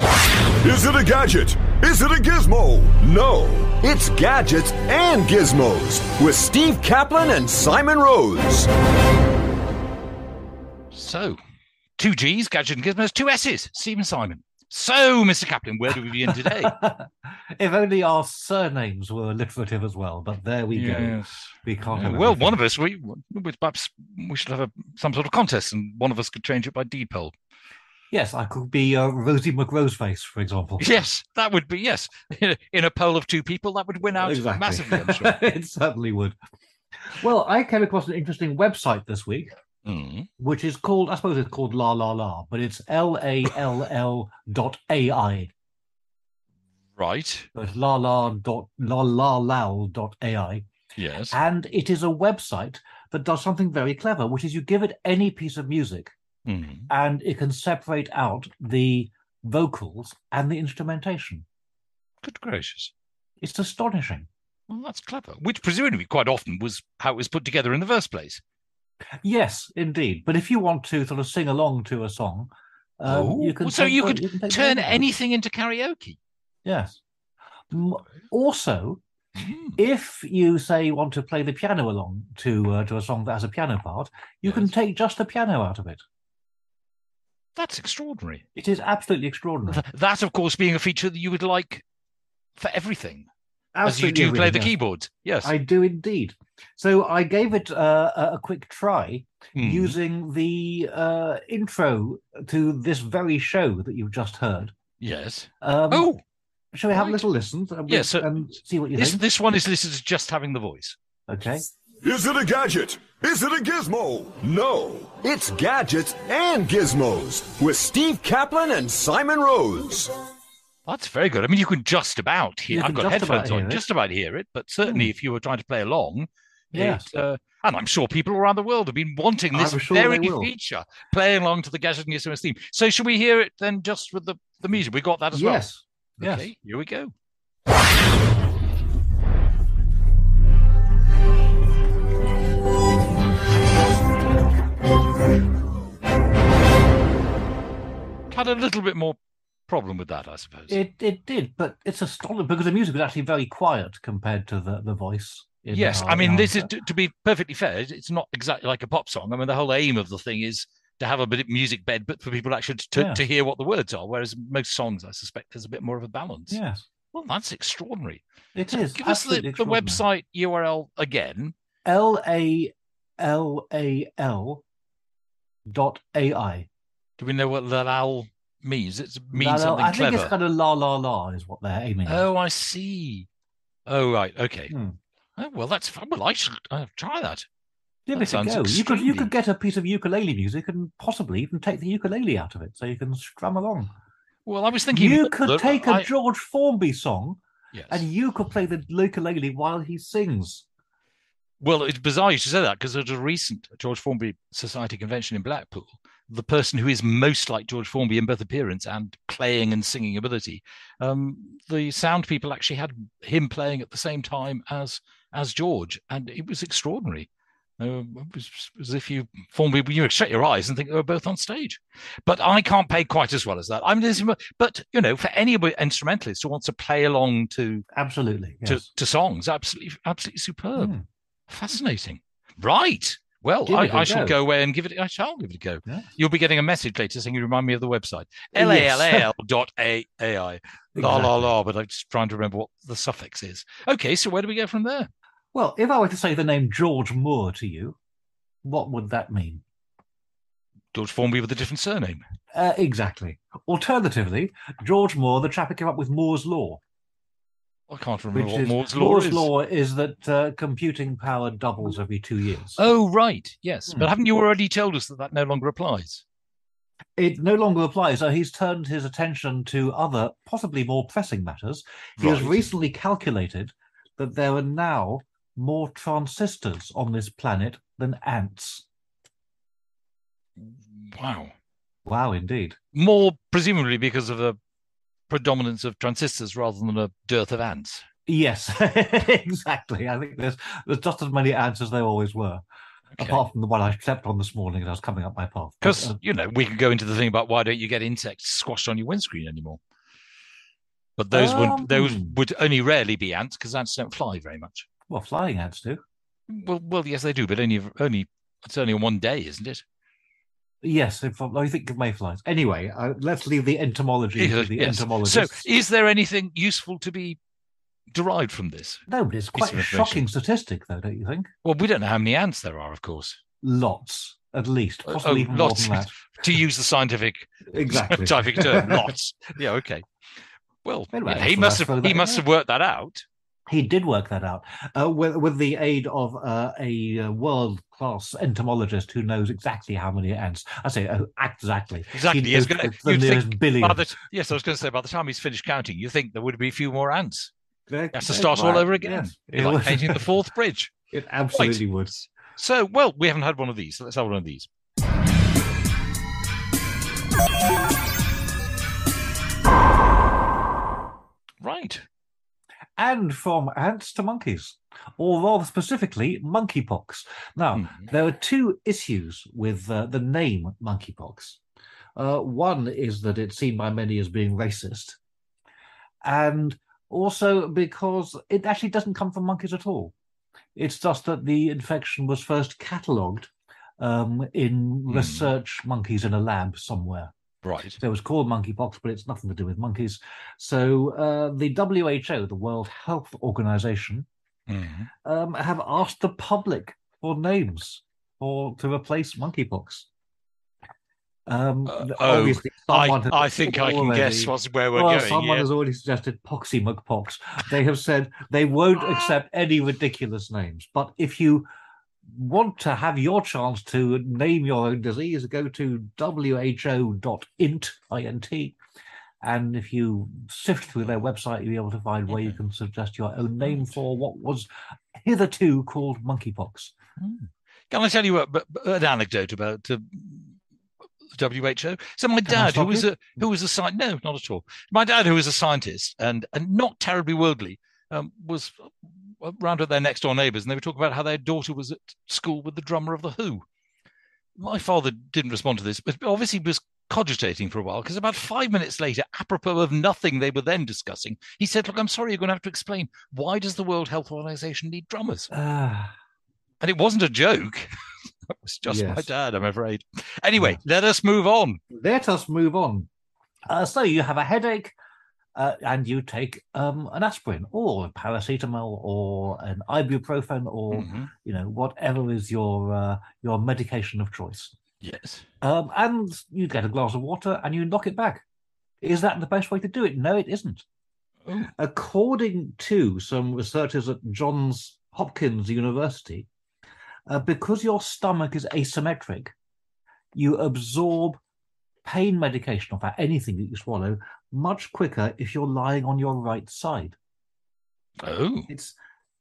Is it a gadget? Is it a gizmo? No, it's gadgets and gizmos with Steve Kaplan and Simon Rose. So, two G's, gadget and gizmos, two S's, Steve and Simon. So, Mr. Kaplan, where do we begin today? if only our surnames were alliterative as well, but there we go. We can't Yeah, have well, everything. one of us, we, we perhaps we should have a, some sort of contest, and one of us could change it by deed poll. Yes, I could be uh, Rosie McRoseface, for example. Yes, that would be yes. In a poll of two people, that would win out exactly. massively. I'm sure. it certainly would. Well, I came across an interesting website this week, Mm. which is called, I suppose it's called La La La, but it's L A L L dot AI. Right. So it's la la dot la la lal dot AI. Yes. And it is a website that does something very clever, which is you give it any piece of music Mm. and it can separate out the vocals and the instrumentation. Good gracious. It's astonishing. Well, that's clever. Which presumably quite often was how it was put together in the first place. Yes, indeed. But if you want to sort of sing along to a song, um, Oh, you can. so take- you well, could can turn anything into karaoke. Yes. Also, Mm. if you say you want to play the piano along to uh, to a song that has a piano part, you can take just the piano out of it. That's extraordinary. It is absolutely extraordinary. That, of course, being a feature that you would like for everything, as you Absolutely do play the yes. keyboard. Yes. I do indeed. So I gave it uh, a a quick try Mm. using the uh, intro to this very show that you've just heard. Yes. Um, Oh, shall we have a little listen and, Yes, so- and see what you this think? this one is listed as just having the voice. Okay. Is it a gadget? Is it a gizmo? No, it's gadgets and gizmos with Steve Kaplan and Simon Rose. That's very good. I mean, you can just about hear. You I've got headphones on, it. just about hear it. But certainly, Hmm. if you were trying to play along, Yes. it, uh, and I'm sure people around the world have been wanting this sure very feature, playing along to the Gadget and Gizmos theme. So, should we hear it then, just with the the music? We got that as yes. well. Yes. Okay, here we go. Had a little bit more problem with that, I suppose. It it did, but it's astonishing because the music was actually very quiet compared to the, the voice. yes, our- I mean, this is to, to be perfectly fair. It's not exactly like a pop song. I mean, the whole aim of the thing is to have a bit of music bed, but for people actually to, Yeah. to hear what the words are. Whereas most songs, I suspect, there's a bit more of a balance. Yes, Well, that's extraordinary. it So is. Give us the, the website URL again. L A L A L dot AI. Do we know what lal means? It means no, something I think it's kind of la la la is what they're aiming at. Oh, I see. Oh, right. Okay. Hmm. Oh, well, that's fun. Well, I should uh, try that. Give that it a go. You could you could get a piece of ukulele music and possibly even take the ukulele out of it, so you can strum along. Well, I was thinking You could take a I- George Formby song yes. and you could play the ukulele while he sings. Well, it's bizarre you should say that because at a recent George Formby Society convention in Blackpool, the person who is most like George Formby in both appearance and playing and singing ability, um, the sound people actually had him playing at the same time as as George, and it was extraordinary. Uh, it was as if you Formby, you shut your eyes and think they were both on stage. But I can't play quite as well as that. I'm this, but you know, for any instrumentalist who wants to play along to Absolutely. to, Yes. to songs, absolutely, absolutely superb. Hmm. Fascinating. Right. Well, Give I, it shall go. away and give it. I shall give it a go. Yeah. You'll be getting a message later saying you remind me of the website. L A L A L dot A A I. La la la. But I'm just trying to remember what the suffix is. Okay, so where do we go from there? Well, if I were to say the name George Moore to you, what would that mean? George Formby with a different surname. Uh, exactly. Alternatively, George Moore, the chap who came up with Moore's Law, I can't remember what is Moore's law is. Moore's law is that uh, computing power doubles every two years. Oh, right. Yes. Hmm. But haven't you already told us that that no longer applies? It no longer applies. So he's turned his attention to other, possibly more pressing matters. He has recently calculated that there are now more transistors on this planet than ants. Wow. Wow, indeed. More presumably because of the predominance of transistors rather than a dearth of ants. Yes, exactly. I think there's there's just as many ants as there always were, apart from the one I slept on this morning as I was coming up my path. Because, uh, you know, we could go into the thing about why don't you get insects squashed on your windscreen anymore? But those would those Um. would only rarely be ants because ants don't fly very much. well, flying ants do. Well, well, yes, they do, but only only it's only on one day, isn't it? Yes, if, I think of mayflies. Anyway, uh, let's leave the entomology to the Yes. So, entomologists. is there anything useful to be derived from this? no, but it's quite of a information. shocking statistic, though, don't you think? Well, we don't know how many ants there are, of course. Lots, at least, Oh, possibly oh, even lots. more than that. To use the scientific Exactly. scientific term, lots. Yeah, okay. Well, Anyway, yeah, I he must have that he in must there. have worked that out. He did work that out uh, with, with the aid of uh, a uh, world class entomologist who knows exactly how many ants. I say uh, exactly. Exactly. He knows gonna- the nearest billion. The, yes, I was going to say by the time he's finished counting, you think there would be a few more ants. That's has to start all over again. It's like painting the Forth Bridge. It absolutely would. So, well, we haven't had one of these. So let's have one of these. Right. And from ants to monkeys, or rather specifically, monkeypox. Now, Hmm. there are two issues with uh, the name monkeypox. Uh, one is that it's seen by many as being racist, and also because it actually doesn't come from monkeys at all. It's just that the infection was first catalogued um, in Hmm. research monkeys in a lab somewhere. Right. So it was called monkeypox, but it's nothing to do with monkeys. So uh, the WHO, the World Health Organization, Mhm. um, have asked the public for names for to replace monkeypox. Um, Uh, oh, obviously, I, I think I can guess already- what's where we're well, going. someone yeah. has already suggested Poxy McPox. They have said they won't accept any ridiculous names. But if you want to have your chance to name your own disease, go to who.int, I-N-T, and if you sift through their website, you'll be able to find where you can suggest your own name for what was hitherto called monkeypox. Can I tell you a, an anecdote about uh, WHO? So my dad, who was you? a who was a scientist, no, not at all. My dad, who was a scientist and and not terribly worldly, um, was round at their next door neighbours, and they were talking about how their daughter was at school with the drummer of the Who. My father didn't respond to this, but obviously was cogitating for a while because about five minutes later, apropos of nothing they were then discussing, he said, "Look, I'm sorry, you're going to have to explain why does the World Health Organization need drummers?" Ah, And it wasn't a joke. that was just my dad, I'm afraid. Anyway, Yeah. let us move on. let us move on. Uh, so you have a headache, uh, and you take um, an aspirin or a paracetamol or an ibuprofen or Mhm. you know whatever is your uh, your medication of choice. Yes. Um, and you get a glass of water and you knock it back. Is that the best way to do it? No, it isn't. Oh. According to some researchers at Johns Hopkins University, uh, because your stomach is asymmetric, you absorb pain medication or anything that you swallow much quicker if you're lying on your right side. Oh. It's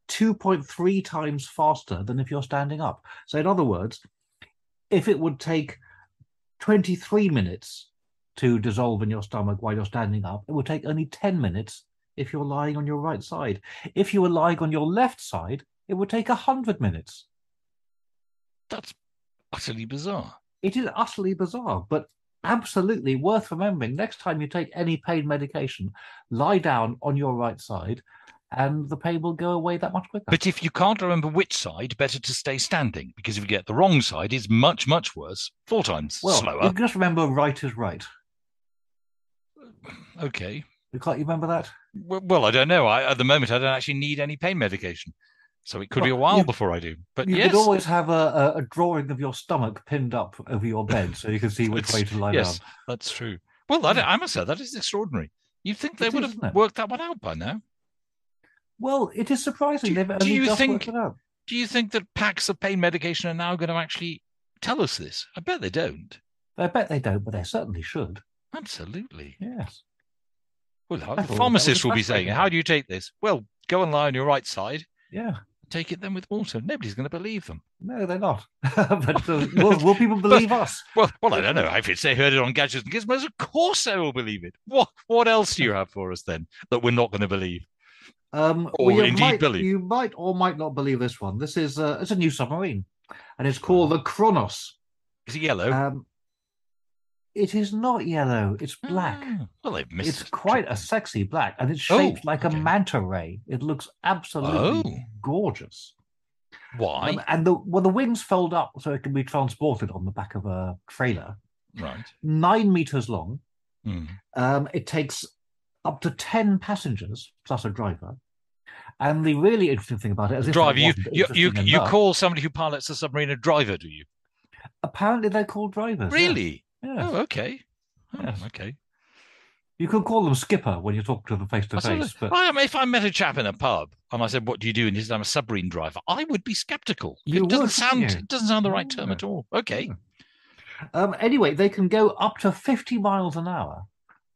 2.3 times faster than if you're standing up. So, in other words, if it would take 23 minutes to dissolve in your stomach while you're standing up, it would take only 10 minutes if you're lying on your right side. If you were lying on your left side, it would take 100 minutes. That's utterly bizarre. It is utterly bizarre, but absolutely worth remembering. Next time you take any pain medication, lie down on your right side and the pain will go away that much quicker. But if you can't remember which side, better to stay standing because if you get the wrong side, it's much, much worse. Four times well, slower. you just remember right is right. Okay. You can't you remember that? Well, well, I don't know. I, at the moment, I don't actually need any pain medication. So it could be a while you- before I do. But You yes. could always have a, a, drawing of your stomach pinned up over your bed so you can see which way to lie yes, down. that's true. Well, I, I must say, that is extraordinary. You'd think they It would is, have worked that one out by now. Well, it is surprising. Do do only you think- it out. Do you think that packs of pain medication are now going to actually tell us this? I bet they don't. I bet they don't, but they certainly should. Absolutely. Yes. Well, the pharmacist will be saying, "How do you take this?" Well, go and lie on your right side. Yeah. Take it then with water. Nobody's going to believe them. No, they're not. but uh, will, will people believe us? Well, well, I don't know. If they heard it on Gadgets and Gizmos, of course they will believe it. What what else do you have for us then that we're not going to believe? Um, Or well, you indeed might, believe. You might or might not believe this one. This is uh, it's a new submarine, and it's called the Kronos. Is it yellow? Um, it is not yellow; it's black. Ah, well, they've missed. It's quite a sexy black, and it's Oh, shaped like okay. a manta ray. It looks absolutely Oh. gorgeous. Why? Um, and the well, the wings fold up so it can be transported on the back of a trailer. right. Nine meters long. Hmm. Um, it takes up to ten passengers plus a driver. And the really interesting thing about it is, Driver, you you you, enough, call somebody who pilots a submarine a driver, do you? apparently they're called drivers. Really? Yes. Oh, okay. Oh, Yes. okay. You could call them skipper when you talk to them face to face. But I mean, if I met a chap in a pub and I said, "What do you do?" and he said, "I'm a submarine driver," I would be sceptical. You it doesn't would, sound it doesn't sound the right term Yeah. at all. Okay. um, anyway, they can go up to 50 miles an hour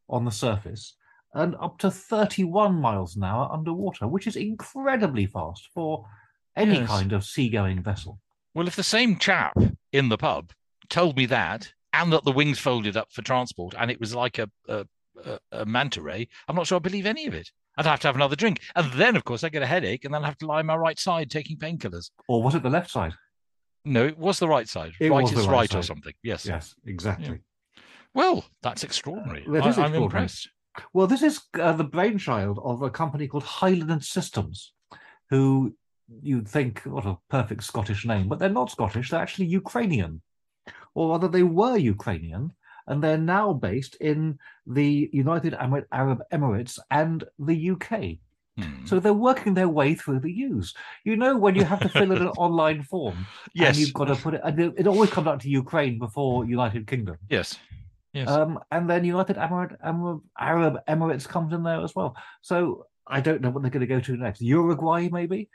on the surface and up to 31 miles an hour underwater, which is incredibly fast for any Yes. kind of seagoing vessel. Well, if the same chap in the pub told me that and that the wings folded up for transport and it was like a a, a, manta ray, I'm not sure I believe any of it. I'd have to have another drink, and then, of course, I get a headache, and then I have to lie on my right side taking painkillers. Or was it the left side? No, it was the right side. It right is right right or something. Yes. Yes, exactly. Well, that's extraordinary. That I, is I'm impressed. Well, this is uh, the brainchild of a company called Highland Systems, who you'd think, what a perfect Scottish name, but they're not Scottish, they're actually Ukrainian. Or rather, they were Ukrainian, and they're now based in the United Arab Emirates and the UK. Hmm. So they're working their way through the U's. You know, when you have to fill in an online form, yes. and you've got to put it, and it, it always comes out to Ukraine before United Kingdom. Yes. Yes. Um, and then United Arab, Arab, Arab Emirates comes in there as well. So I don't know what they're going to go to next. Uruguay, maybe?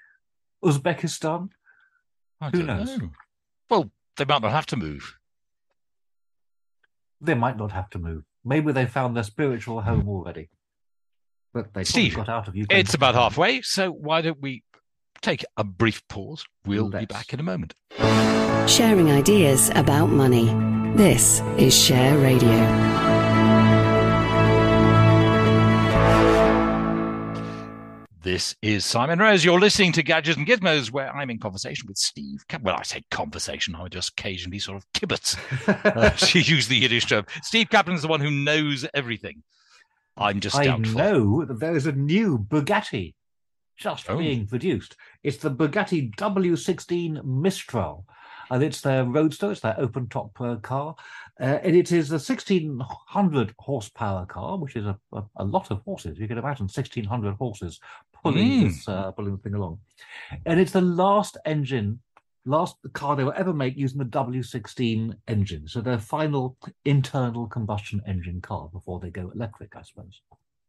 Uzbekistan? I who don't knows? know. Well, they might not have to move. They might not have to move. Maybe they found their spiritual home already. But they Steve, got out of Ukraine. It's about halfway, so why don't we take a brief pause? We'll be Let's. back in a moment. Sharing ideas about money. This is Share Radio. This is Simon Rose. You're listening to Gadgets and Gizmos, where I'm in conversation with Steve. Cap- well, I say conversation, I just occasionally sort of kibitz. Uh, to use the Yiddish term. Steve Kaplan's the one who knows everything. I'm just I doubtful. know that there is a new Bugatti just Oh. being produced. It's the Bugatti W16 Mistral, and it's their roadster. It's their open top uh, car, uh, and it is a 1600 horsepower car, which is a, a, a lot of horses. You can imagine 1600 horses pulling Mm. this uh, pulling the thing along, and it's the last engine. Last car they will ever make using the W16 engine, so their final internal combustion engine car before they go electric, I suppose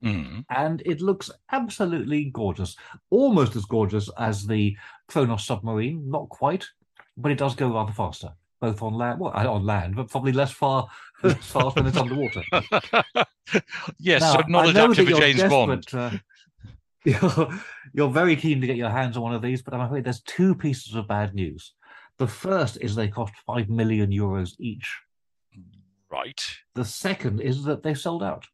Mm. and it looks absolutely gorgeous, almost as gorgeous as the Kronos submarine. Not quite, but it does go rather faster, both on land, well, uh, on land, but probably less far less fast when it's underwater. yes, Now, so not I know adapted that for James Bond. uh, you're, you're very keen to get your hands on one of these, but I'm afraid there's two pieces of bad news. The first is they cost five million euros each. Right. The second is that they sold out.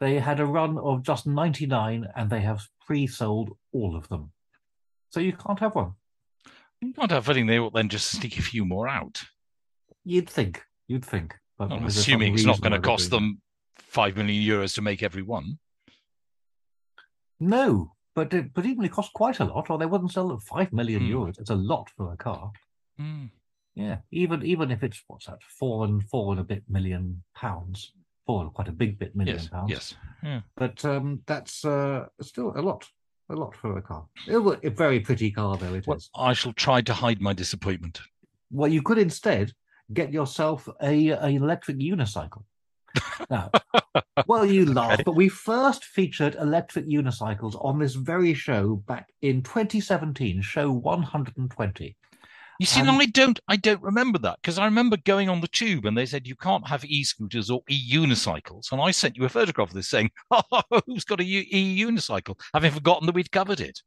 They had a run of just 99 and they have pre sold all of them. So you can't have one. You can't have anything. they will then just sneak a few more out. You'd think. You'd think. But I'm assuming it's not going to cost them five million euros to make every one. It. No, but it but even it costs quite a lot, or they wouldn't sell at 5 million Hmm. euros. It's a lot for a car. Mm. Yeah, even even if it's what's that, four and four and a bit million pounds, four and quite a big bit million Yes. pounds. Yes. Yeah. But um, that's uh, still a lot, a lot for a car. It wa- a very pretty car though it is. Well, I shall try to hide my disappointment. Well, you could instead get yourself a an electric unicycle. Now, well, you laugh, but we first featured electric unicycles on this very show back in 2017, show 120. You see, And- I don't, I don't remember that because I remember going on the tube and they said you can't have e-scooters or e-unicycles, and I sent you a photograph of this saying, "Oh, who's got a e-unicycle?" Having forgotten that we'd covered it.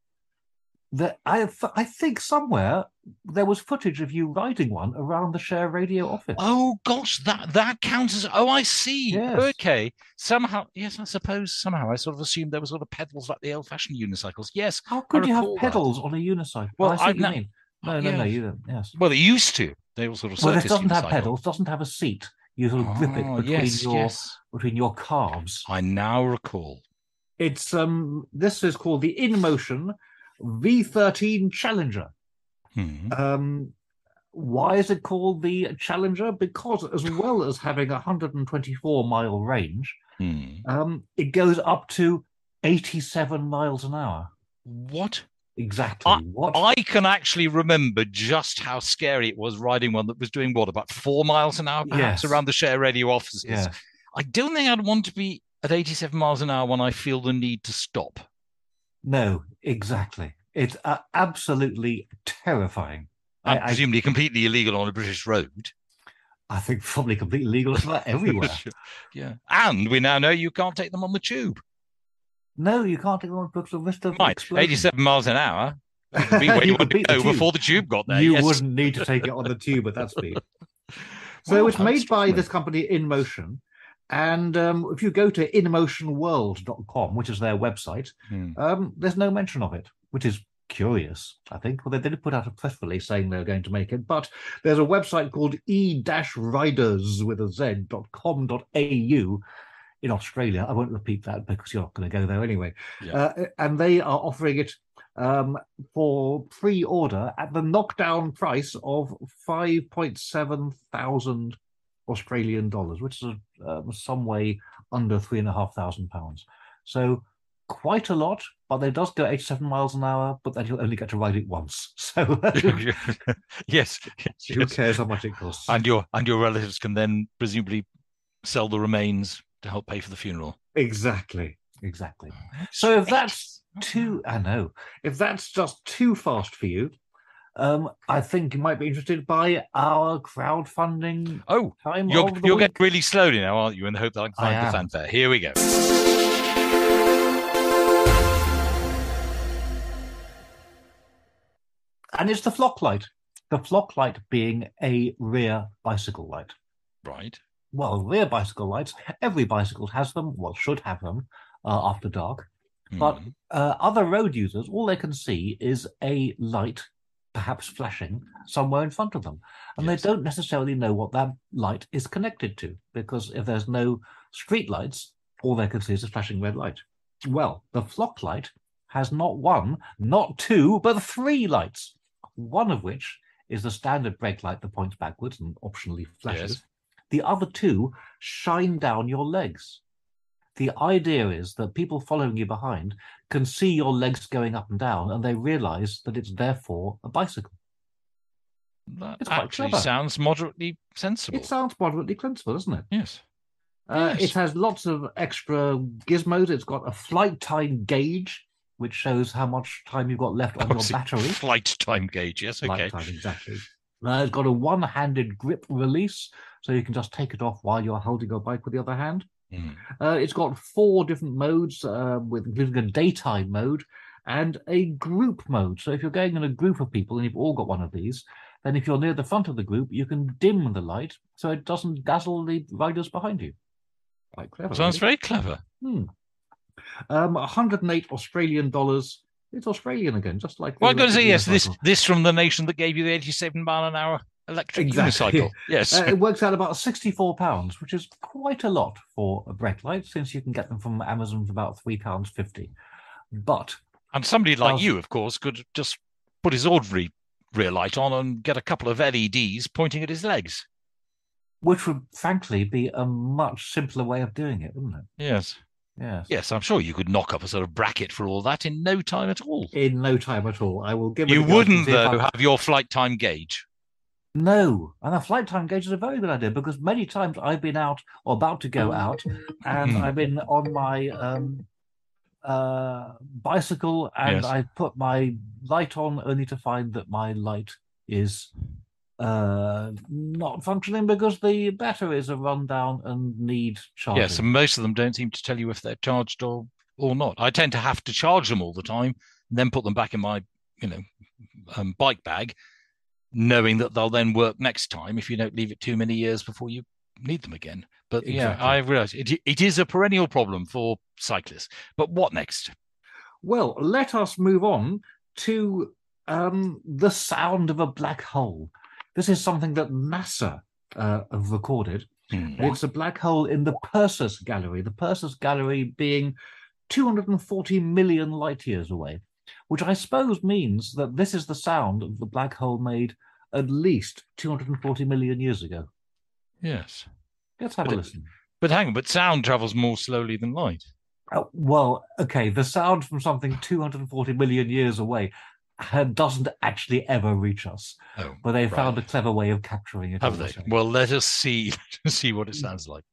That I, I think somewhere there was footage of you riding one around the share radio office. Oh gosh, that that counts as. Oh, I see. Yes. Okay, somehow, yes, I suppose somehow I sort of assumed there was sort of pedals like the old-fashioned unicycles. Yes. How could you have recall that. pedals on a unicycle? Well, I see I- what you no- mean. No, no, yeah. no, you don't. Yes. Well, they used to. They were sort of Well, circus this doesn't have unicycle. pedals. Doesn't have a seat. You sort of grip it Oh, between yes, your yes. between your calves. I now recall. It's um. This is called the InMotion V13 Challenger. Hmm. Um, why is it called the Challenger? Because as well as having a 124 mile range, Hmm. um, it goes up to 87 miles an hour. What? Exactly. what? I can actually remember just how scary it was riding one that was doing what about four miles an hour, perhaps Yes. around the share radio offices. yeah. I don't think I'd want to be at 87 miles an hour when I feel the need to stop. No, exactly. It's uh, absolutely terrifying. And I, I, presumably completely illegal on a British road. I think probably completely legal everywhere. yeah. And we now know you can't take them on the tube. no, you can't take them on of risk Right. 87 miles an hour. Be where You you, want to beat the go tube. before the tube got there. you yes. wouldn't need to take it on the tube at that speed. So Wow, it's how made by this company InMotion. And um, if you go to inmotionworld.com, which is their website, Hmm. um, there's no mention of it, which is curious, I think. Well, they did put out a press release saying they were going to make it, but there's a website called e-riders with a z.com.au in Australia. I won't repeat that because you're not going to go there anyway. Yeah. Uh, and they are offering it um, for pre-order at the knockdown price of 5.7 thousand Australian dollars, which is um, some way under three and a half thousand pounds. So quite a lot, but it does go 87 miles an hour, but then you'll only get to ride it once. So yes. yes, who yes. cares how much it costs? And your and your relatives can then presumably sell the remains to help pay for the funeral. Exactly, exactly. So if that's too, I know, if that's just too fast for you, um, I think you might be interested by our crowdfunding Oh, time you're you're getting really slowly now, aren't you? In the hope that I can I find the fanfare. Here we go. and it's the flock light. The flock light being a rear bicycle light. Right. Well, rear bicycle lights, every bicycle has them, well, should have them uh, after dark. But Hmm. uh, other road users, all they can see is a light, perhaps flashing, somewhere in front of them. And Yes. they don't necessarily know what that light is connected to, because if there's no street lights, all they can see is a flashing red light. Well, the flock light has not one, not two, but three lights, one of which is the standard brake light that points backwards and optionally flashes. Yes. The other two shine down your legs. The idea is that people following you behind can see your legs going up and down and they realize that it's therefore a bicycle. That It's actually sounds moderately sensible. It sounds moderately sensible, doesn't it? yes. Uh, Yes. It has lots of extra gizmos. It's got a flight time gauge, which shows how much time you've got left on your battery. Flight time gauge. Yes. Flight Okay. time, exactly. Uh, it's got a one-handed grip release, so you can just take it off while you're holding your bike with the other hand. Hmm. Uh, it's got four different modes, uh, with including a daytime mode and a group mode. So if you're going in a group of people and you've all got one of these, then if you're near the front of the group, you can dim the light so it doesn't dazzle the riders behind you. Quite clever. Sounds really. very clever. Hmm. Um, 108 Australian dollars. It's Australian again, just like. Well, I'm going to say yes. This this from the nation that gave you the 87 mile an hour electric Exactly. unicycle. Yes. Uh, it works out about 64 pounds, which is quite a lot for a brake light, since you can get them from Amazon for about three pounds fifty. But and somebody like you, of course, could just put his ordinary rear light on and get a couple of LEDs pointing at his legs. which would frankly be a much simpler way of doing it, wouldn't it? Yes. Yes. Yes, I'm sure you could knock up a sort of bracket for all that in no time at all. In no time at all. I will give You a go to wouldn't, though, have your flight time gauge. No, and a flight time gauge is a very good idea because many times I've been out or about to go out, and Hmm. I've been on my um, uh, bicycle, and Yes. I put my light on only to find that my light is uh, not functioning because the batteries are run down and need charging. Yes, and most of them don't seem to tell you if they're charged or or not. I tend to have to charge them all the time, and then put them back in my you know um, bike bag, knowing that they'll then work next time if you don't leave it too many years before you need them again. But yeah, I realise it, it is a perennial problem for cyclists. But what next? Well, let us move on to um, the sound of a black hole. This is something that NASA uh, have recorded. Hmm. It's a black hole in the Perseus Galaxy, the Perseus Galaxy being 240 million light years away, which I suppose means that this is the sound of the black hole made at least 240 million years ago. Yes, Let's have a But it- listen. but hang on, but sound travels more slowly than light. Oh, well, okay, the sound from something 240 million years away uh, doesn't actually ever reach us, Oh, but they found a clever way of capturing it. Have they? Well, let us see see what it sounds like.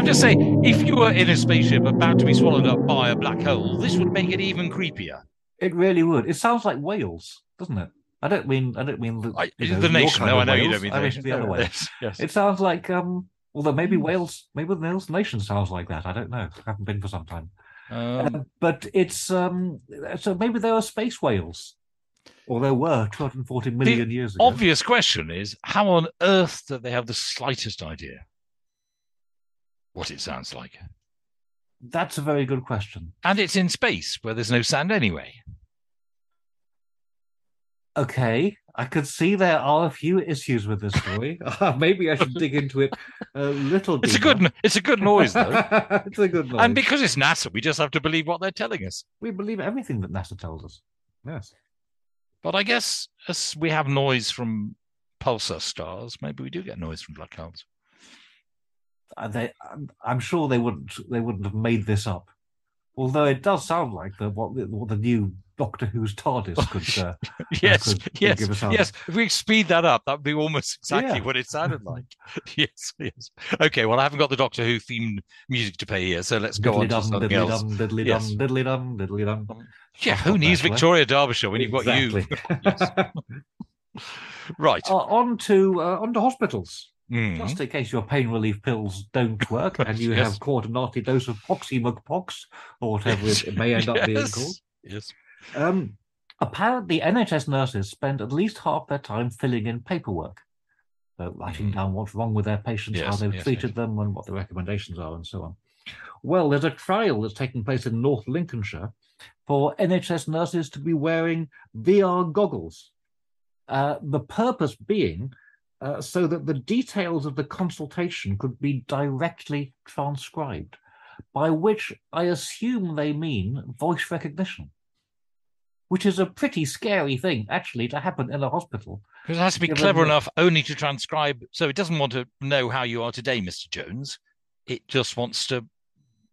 I'm just saying, if you were in a spaceship about to be swallowed up by a black hole, this would make it even creepier. It really would. It sounds like Wales, doesn't it? I don't mean I don't mean the, I, you know, the nation. No, I know you don't mean I the mean the other way. Yes, yes. It sounds like um, although maybe Hmm. Wales, maybe the Wales nation sounds like that. I don't know. I haven't been for some time. Um, Uh, but it's um, so maybe there are space whales, or there were 240 million years ago. obvious question is, how on earth do they have the slightest idea what it sounds like? That's a very good question. And it's in space where there's no sand anyway. Okay, I could see there are a few issues with this story. Uh, maybe I should dig into it a little. It's a good. It's a good noise though. it's a good noise. And because it's NASA, we just have to believe what they're telling us. we believe everything that NASA tells us. Yes. But I guess as we have noise from pulsar stars, maybe we do get noise from black holes. Uh, They, I'm- I'm sure they wouldn't. They wouldn't have made this up. Although it does sound like the what, the- what the new Doctor Who's TARDIS could. Uh, Yes, could- could yes, give us yes. If we speed that up, that'd be almost exactly Yeah. what it sounded like. yes, yes. Okay, well, I haven't got the Doctor Who themed music to play here, so let's go on to diddly-dum, something else. diddly-dum, diddly-dum, Yes. diddly-dum, diddly-dum. Yeah, I've who needs that. Victoria Derbyshire when you've got you? Exactly. Right. Uh, on to uh, on to hospitals. Mm. Just in case your pain relief pills don't work and you Yes. have caught a nasty dose of poxy McPox or whatever it, it may end up being called. Yes. Um, apparently, NHS nurses spend at least half their time filling in paperwork, so writing Mhm. down what's wrong with their patients, how they've yes, treated yes. them, and what the recommendations are, and so on. Well, there's a trial that's taking place in North Lincolnshire for NHS nurses to be wearing VR goggles. Uh, the purpose being uh, so that the details of the consultation could be directly transcribed, by which I assume they mean voice recognition, which is a pretty scary thing actually to happen in a hospital. Because it has to be clever enough only to transcribe. So it doesn't want to know how you are today, Mr. Jones. It just wants to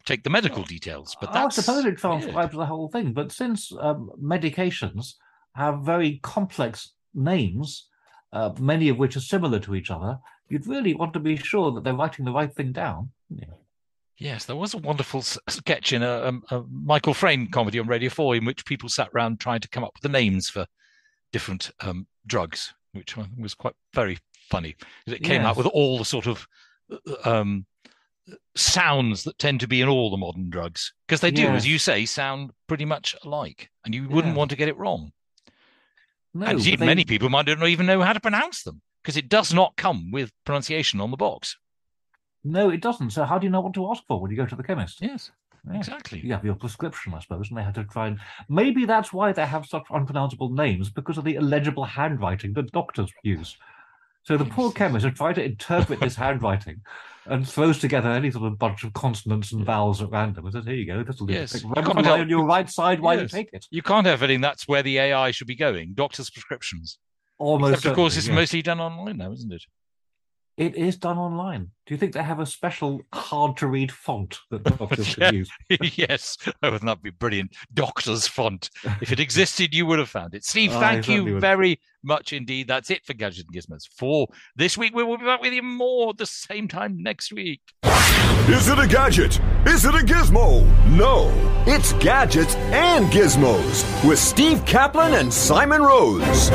take the medical details. But I suppose it weird. transcribes the whole thing, but since um, medications have very complex names, uh, many of which are similar to each other, you'd really want to be sure that they're writing the right thing down. Yes, there was a wonderful sketch in a, a Michael Frayn comedy on Radio 4 in which people sat around trying to come up with the names for different um, drugs, which was quite very funny. It came out with all the sort of uh, um, sounds that tend to be in all the modern drugs because they do, Yes. as you say, sound pretty much alike, and you wouldn't Yeah. want to get it wrong. No, and indeed, they- many people might not even know how to pronounce them because it does not come with pronunciation on the box. No, it doesn't. So how do you know what to ask for when you go to the chemist? Yes, Yeah. exactly. You have your prescription, I suppose, and they have to try and maybe that's why they have such unpronounceable names because of the illegible handwriting that doctors use. So the oh, poor chemist who tries to interpret this handwriting and throws together any sort of bunch of consonants and vowels at random and says, "Here you go, this will Yes, you run can't on your right side while Yes. you take it." You can't have anything. That's where the AI should be going. Doctors' prescriptions. Almost, Except, of course, it's yes. mostly done online now, isn't it? It is done online. Do you think they have a special hard to read font that doctors Yeah. can use? yes, oh, wouldn't that be brilliant? Doctor's font. If it existed, you would have found it. Steve, I thank certainly you would. very much indeed. That's it for Gadgets and Gizmos for this week. We will be back with you more the same time next week. Is it a gadget? Is it a gizmo? No, it's gadgets and gizmos with Steve Kaplan and Simon Rose.